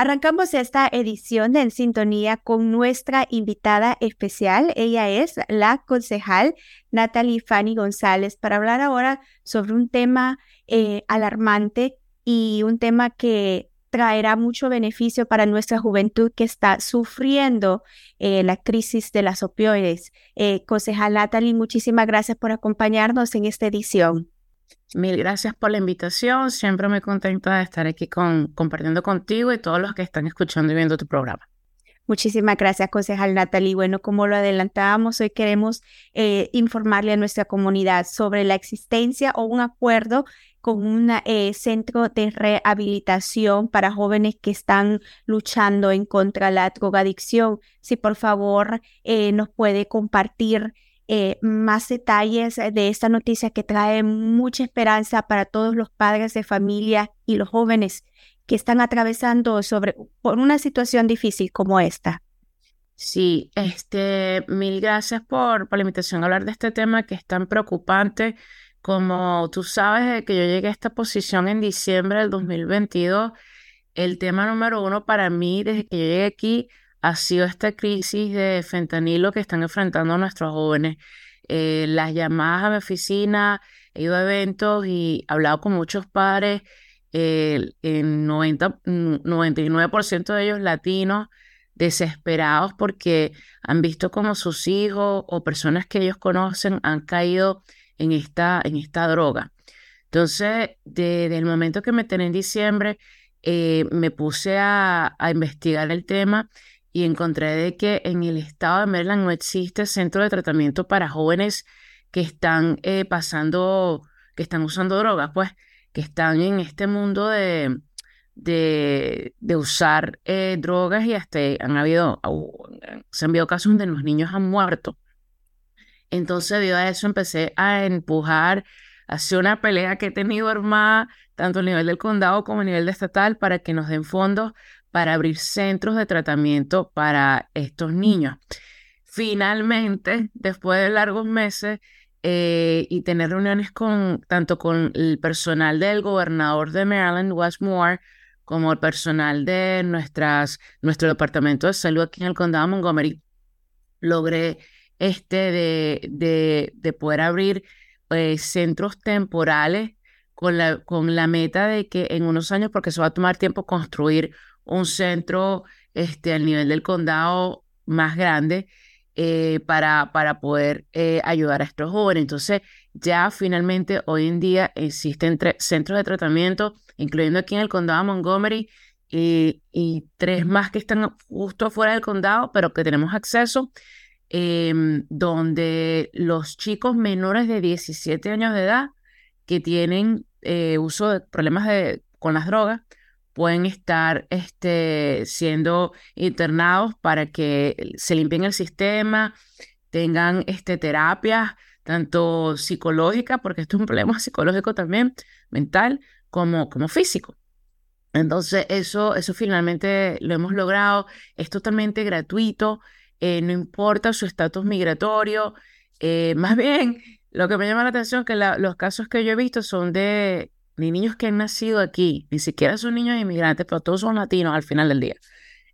Arrancamos esta edición de En Sintonía con nuestra invitada especial. Ella es la concejal Natalie Fanny González para hablar ahora sobre un tema eh, alarmante y un tema que traerá mucho beneficio para nuestra juventud que está sufriendo eh, la crisis de las opioides. Eh, concejal Natalie, muchísimas gracias por acompañarnos en esta edición. Mil gracias por la invitación. Siempre me contenta de estar aquí con, compartiendo contigo y todos los que están escuchando y viendo tu programa. Muchísimas gracias, concejal Natalie. Bueno, como lo adelantábamos, hoy queremos eh, informarle a nuestra comunidad sobre la existencia o un acuerdo con un eh, centro de rehabilitación para jóvenes que están luchando en contra de la drogadicción. Si por favor eh, nos puede compartir eh, más detalles de esta noticia que trae mucha esperanza para todos los padres de familia y los jóvenes que están atravesando sobre, por una situación difícil como esta. Sí, este, mil gracias por, por la invitación a hablar de este tema que es tan preocupante. Como tú sabes, desde que yo llegué a esta posición en diciembre del 2022, el tema número uno para mí desde que yo llegué aquí ha sido esta crisis de fentanilo que están enfrentando nuestros jóvenes. Eh, las llamadas a mi oficina, he ido a eventos y he hablado con muchos padres, el 90, 99% de ellos latinos, desesperados porque han visto como sus hijos o personas que ellos conocen han caído en esta, en esta droga. Entonces, desde el momento que me tenía en diciembre, eh, me puse a investigar el tema y encontré de que en el estado de Maryland no existe centro de tratamiento para jóvenes que están eh, pasando, que están usando drogas, pues, que están en este mundo de, de, de usar eh, drogas y hasta han habido, se han habido casos donde los niños han muerto. Entonces, debido a eso, empecé a empujar hacia una pelea que he tenido armada, tanto a nivel del condado como a nivel estatal, para que nos den fondos para abrir centros de tratamiento para estos niños. Finalmente, después de largos meses eh, y tener reuniones con tanto con el personal del gobernador de Maryland, Wes Moore, como el personal de nuestras, nuestro departamento de salud aquí en el condado de Montgomery, logré este de, de, de poder abrir eh, centros temporales con la, con la meta de que en unos años, porque se va a tomar tiempo construir un centro este, al nivel del condado más grande eh, para, para poder eh, ayudar a estos jóvenes. Entonces, ya finalmente hoy en día existen tres centros de tratamiento, incluyendo aquí en el condado de Montgomery, y, tres más que están justo fuera del condado, pero que tenemos acceso, em, donde los chicos menores de 17 años de edad que tienen eh, uso de problemas de, con las drogas, pueden estar este, siendo internados para que se limpien el sistema, tengan este, terapias, tanto psicológicas, porque esto es un problema psicológico también, mental, como, como físico. Entonces, eso, eso finalmente lo hemos logrado. Es totalmente gratuito, eh, no importa su estatus migratorio. Eh, más bien, lo que me llama la atención es que los casos que yo he visto son de ni niños que han nacido aquí, ni siquiera son niños inmigrantes, pero todos son latinos al final del día.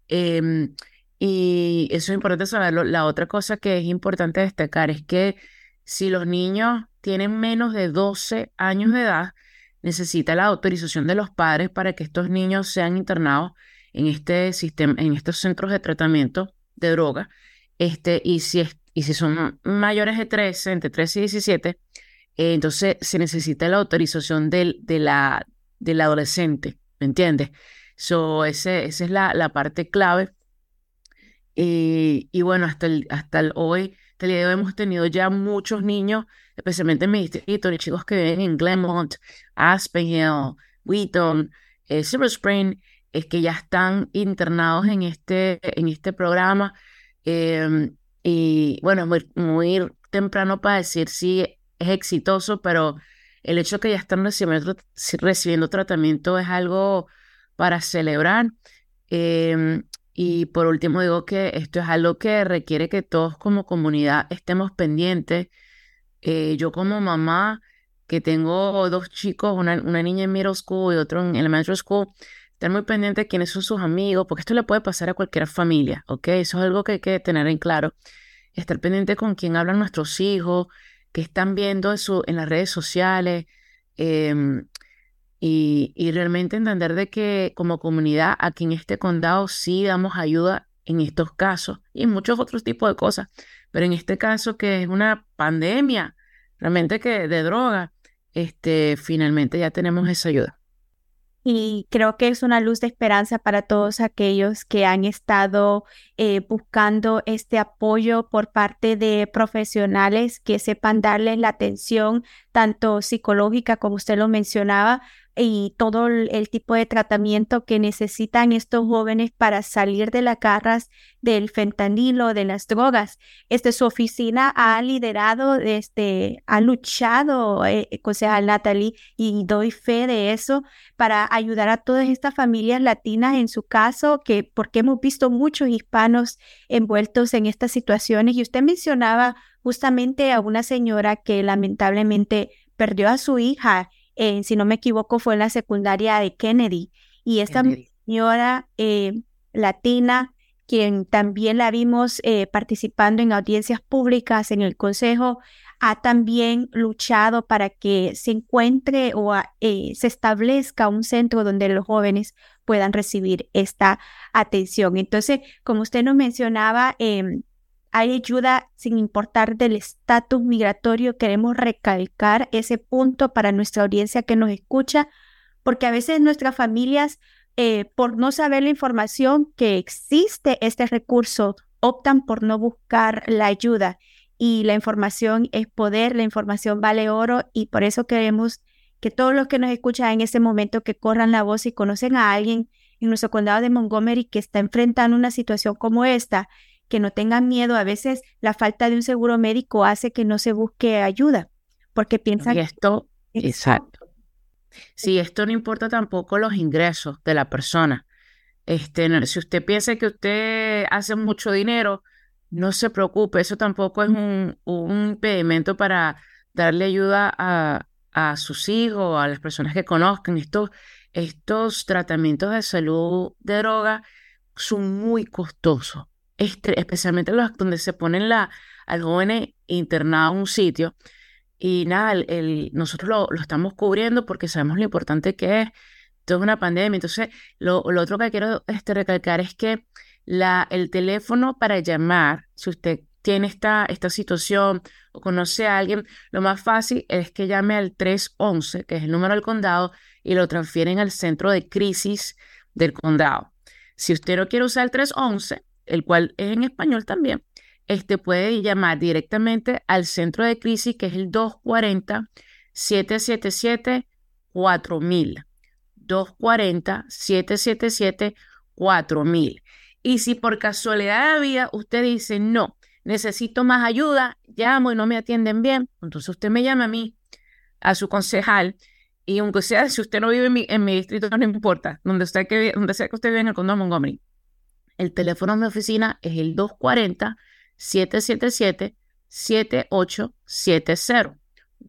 Em, y eso es importante saberlo. La otra cosa que es importante destacar es que si los niños tienen menos de 12 años de edad, necesita la autorización de los padres para que estos niños sean internados en este sistema, en estos centros de tratamiento de droga. Este, y si, es, y si son mayores de 13, entre 13 y 17, eh, entonces se necesita la autorización del, de la, del adolescente, ¿me entiendes? So, ese, esa es la, la parte clave. y bueno, hasta el, hasta el hoy, hasta el día de hoy hemos tenido ya muchos niños, especialmente en mi distrito, de chicos que viven en Glenmont, Aspen Hill, Wheaton, eh, Silver Spring, es que ya están internados en este, en este programa. Em, y bueno, muy, muy temprano para decir si es exitoso, pero el hecho de que ya están recibiendo, recibiendo tratamiento es algo para celebrar. Em, y por último digo que esto es algo que requiere que todos como comunidad estemos pendientes. Eh, yo como mamá, que tengo dos chicos, una, una niña en middle school y otro en elementary school, estar muy pendiente de quiénes son sus amigos, porque esto le puede pasar a cualquier familia, ¿ok? Eso es algo que hay que tener en claro. Estar pendiente con quién hablan nuestros hijos, qué están viendo en, en las redes sociales, em, y, y, realmente entender de que como comunidad aquí en este condado sí damos ayuda en estos casos y en muchos otros tipos de cosas, pero en este caso que es una pandemia realmente que de droga, este, finalmente ya tenemos esa ayuda. Y creo que es una luz de esperanza para todos aquellos que han estado eh, buscando este apoyo por parte de profesionales que sepan darles la atención tanto psicológica como usted lo mencionaba, y todo el, tipo de tratamiento que necesitan estos jóvenes para salir de las garras del fentanilo, de las drogas. Este, su oficina ha liderado, este, ha luchado, eh, concejal Natalie, y doy fe de eso, para ayudar a todas estas familias latinas en su caso, que porque hemos visto muchos hispanos envueltos en estas situaciones. Y usted mencionaba justamente a una señora que lamentablemente perdió a su hija si no me equivoco, fue en la secundaria de Kennedy. Y esta señora eh, latina, quien también la vimos eh, participando en audiencias públicas en el Consejo, ha también luchado para que se encuentre o eh, se establezca un centro donde los jóvenes puedan recibir esta atención. Entonces, como usted nos mencionaba, em, hay ayuda sin importar del estatus migratorio. Queremos recalcar ese punto para nuestra audiencia que nos escucha, porque a veces nuestras familias, eh, por no saber la información que existe este recurso, optan por no buscar la ayuda. Y la información es poder, la información vale oro y por eso queremos que todos los que nos escuchan en este momento que corran la voz y conocen a alguien en nuestro condado de Montgomery que está enfrentando una situación como esta, que no tengan miedo. A veces la falta de un seguro médico hace que no se busque ayuda, porque piensan... Y esto, exacto. Sí, esto no importa tampoco los ingresos de la persona. Este, si usted piensa que usted hace mucho dinero, no se preocupe, eso tampoco es un, un impedimento para darle ayuda a, a sus hijos, a las personas que conozcan. Estos, estos tratamientos de salud de droga son muy costosos especialmente los donde se ponen la, al joven internado en un sitio. Y nada, el, nosotros lo, lo, estamos cubriendo porque sabemos lo importante que es. Esto es una pandemia. Entonces, lo, lo otro que quiero este, recalcar es que la, el teléfono para llamar, si usted tiene esta, esta situación o conoce a alguien, lo más fácil es que llame al 311, que es el número del condado, y lo transfieren al centro de crisis del condado. Si usted no quiere usar el 311, el cual es en español también, este puede llamar directamente al centro de crisis que es el 240-777-4000. 240-777-4000. Y si por casualidad de vida usted dice, no, necesito más ayuda, llamo y no me atienden bien, entonces usted me llama a mí, a su concejal, y aunque sea, si usted no vive en mi, en mi distrito, no importa, donde, usted que, donde sea que usted vive en el condado Montgomery, el teléfono de mi oficina es el 240-777-7870.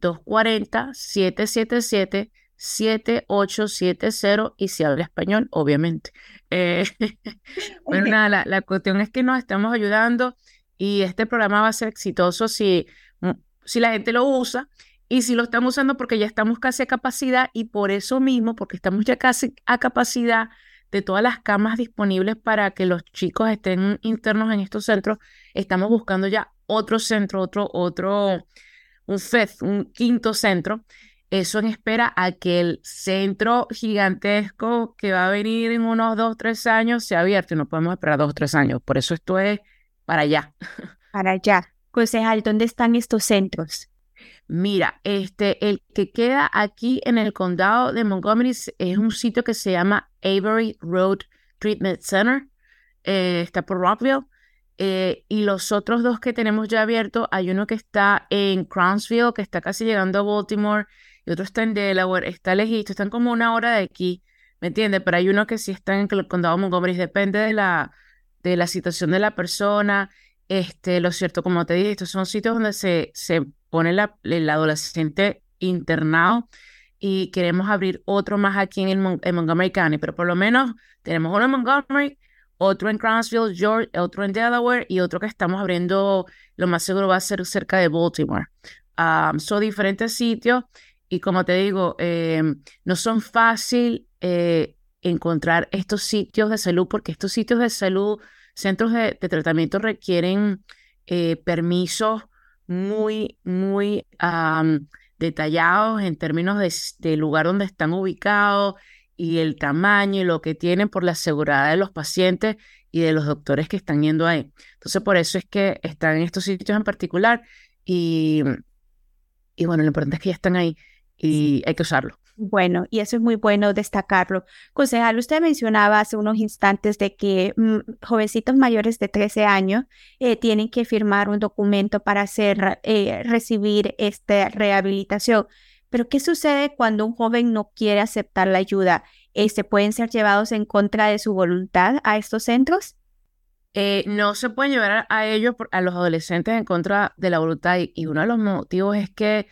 240-777-7870 y si habla español, obviamente. Eh, bueno, nada, la, cuestión es que nos estamos ayudando y este programa va a ser exitoso si, mm, si la gente lo usa y si lo estamos usando porque ya estamos casi a capacidad y por eso mismo, porque estamos ya casi a capacidad, de todas las camas disponibles para que los chicos estén internos en estos centros, estamos buscando ya otro centro, otro, otro, un FED, un quinto centro. Eso en espera a que el centro gigantesco que va a venir en unos dos, tres años sea abierto. No podemos esperar dos, tres años. Por eso esto es para allá. Para allá. Concejal, ¿dónde están estos centros? Mira, este, el que queda aquí en el condado de Montgomery es un sitio que se llama Avery Road Treatment Center. Eh, está por Rockville. Eh, y los otros dos que tenemos ya abiertos, hay uno que está en Crownsville, que está casi llegando a Baltimore, y otro está en Delaware, está lejito, están como una hora de aquí, ¿me entiendes? Pero hay uno que sí está en el condado de Montgomery, depende de la, de la situación de la persona. Este, lo cierto, como te dije, estos son sitios donde se, se pone la, el adolescente internado y queremos abrir otro más aquí en, Montgomery County, pero por lo menos tenemos uno en Montgomery, otro en Crownsville, Georgia, otro en Delaware y otro que estamos abriendo, lo más seguro va a ser cerca de Baltimore. Um, son diferentes sitios y como te digo, eh, no son fácil eh, encontrar estos sitios de salud porque estos sitios de salud, centros de, tratamiento requieren eh, permisos muy, muy detallados en términos de, del lugar donde están ubicados y el tamaño y lo que tienen por la seguridad de los pacientes y de los doctores que están yendo ahí. Entonces, por eso es que están en estos sitios en particular y, y bueno, lo importante es que ya están ahí y hay que usarlo. Bueno, y eso es muy bueno destacarlo. Concejal, usted mencionaba hace unos instantes de que mm, jovencitos mayores de 13 años eh, tienen que firmar un documento para hacer, eh, recibir esta rehabilitación. Pero, ¿qué sucede cuando un joven no quiere aceptar la ayuda? ¿Se pueden ser llevados en contra de su voluntad a estos centros? Eh, no se pueden llevar a ellos, a los adolescentes en contra de la voluntad. Y uno de los motivos es que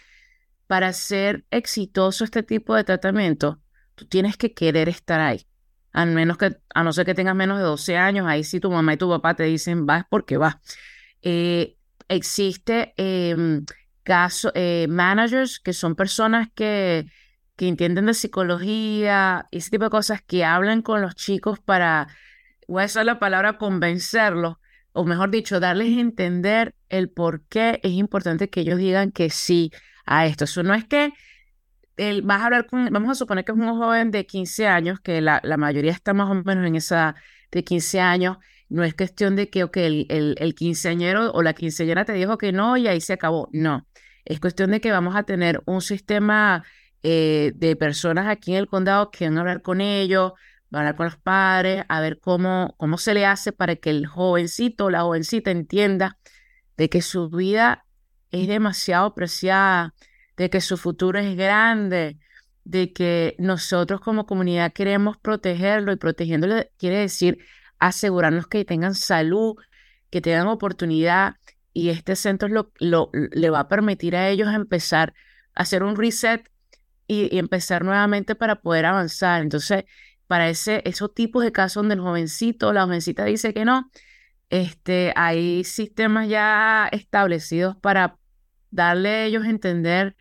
para ser exitoso este tipo de tratamiento, tú tienes que querer estar ahí. A menos que, a no ser que tengas menos de 12 años, ahí sí tu mamá y tu papá te dicen vas porque vas. Eh, existe em, eh, managers que son personas que, que entienden de psicología, ese tipo de cosas, que hablan con los chicos para, voy a usar la palabra convencerlos, o mejor dicho, darles a entender el por qué es importante que ellos digan que sí a esto. Eso no es que el, vas a hablar con, vamos a suponer que es un joven de 15 años, que la, la mayoría está más o menos en esa de 15 años, no es cuestión de que el, el, el, quinceañero o la quinceañera te dijo que no y ahí se acabó. No, es cuestión de que vamos a tener un sistema eh, de personas aquí en el condado que van a hablar con ellos, van a hablar con los padres, a ver cómo, cómo se le hace para que el jovencito o la jovencita entienda de que su vida es demasiado preciada, de que su futuro es grande, de que nosotros como comunidad queremos protegerlo y protegiéndolo quiere decir asegurarnos que tengan salud, que tengan oportunidad y este centro lo, lo, le va a permitir a ellos empezar a hacer un reset y, empezar nuevamente para poder avanzar. Entonces, para ese, esos tipos de casos donde el jovencito la jovencita dice que no, este, hay sistemas ya establecidos para darle a ellos entender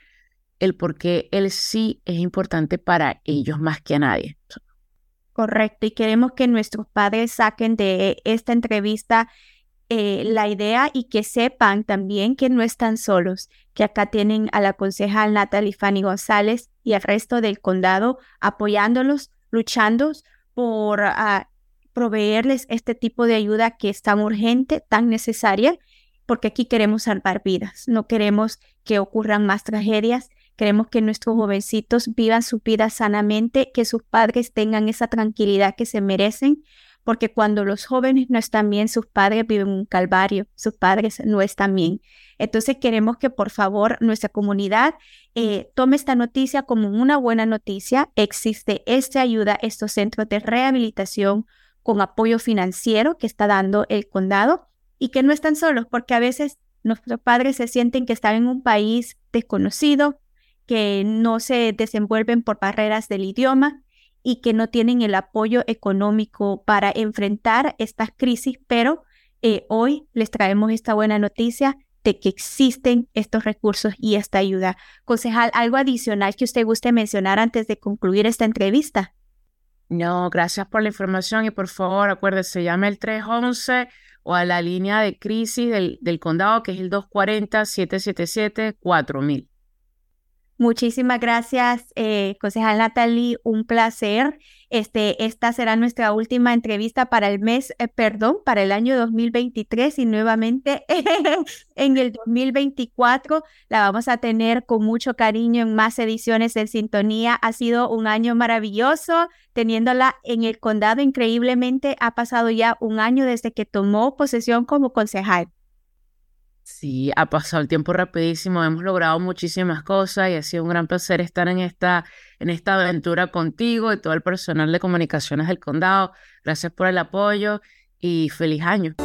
el por qué el sí es importante para ellos más que a nadie. Correcto, y queremos que nuestros padres saquen de esta entrevista eh, la idea y que sepan también que no están solos, que acá tienen a la concejal Natalie Fanny González y al resto del condado apoyándolos, luchando por ah, proveerles este tipo de ayuda que es tan urgente, tan necesaria, porque aquí queremos salvar vidas, no queremos que ocurran más tragedias Queremos que nuestros jovencitos vivan su vida sanamente, que sus padres tengan esa tranquilidad que se merecen, porque cuando los jóvenes no están bien, sus padres viven un calvario, sus padres no están bien. Entonces queremos que por favor nuestra comunidad eh, tome esta noticia como una buena noticia. Existe esta ayuda, estos centros de rehabilitación con apoyo financiero que está dando el condado y que no están solos, porque a veces nuestros padres se sienten que están en un país desconocido, que no se desenvuelven por barreras del idioma y que no tienen el apoyo económico para enfrentar estas crisis, pero eh, hoy les traemos esta buena noticia de que existen estos recursos y esta ayuda. Concejal, ¿algo adicional que usted guste mencionar antes de concluir esta entrevista? No, gracias por la información y por favor acuérdese, llame el 311 o a la línea de crisis del, del condado que es el 240-777-4000. Muchísimas gracias, eh, concejal Natalie, un placer. Este, esta será nuestra última entrevista para el mes, eh, perdón, para el año 2023 y nuevamente en el 2024 la vamos a tener con mucho cariño en más ediciones de Sintonía. Ha sido un año maravilloso teniéndola en el condado. Increíblemente ha pasado ya un año desde que tomó posesión como concejal. Sí, ha pasado el tiempo rapidísimo, hemos logrado muchísimas cosas y ha sido un gran placer estar en esta, en esta aventura contigo y todo el personal de comunicaciones del condado. Gracias por el apoyo y feliz año.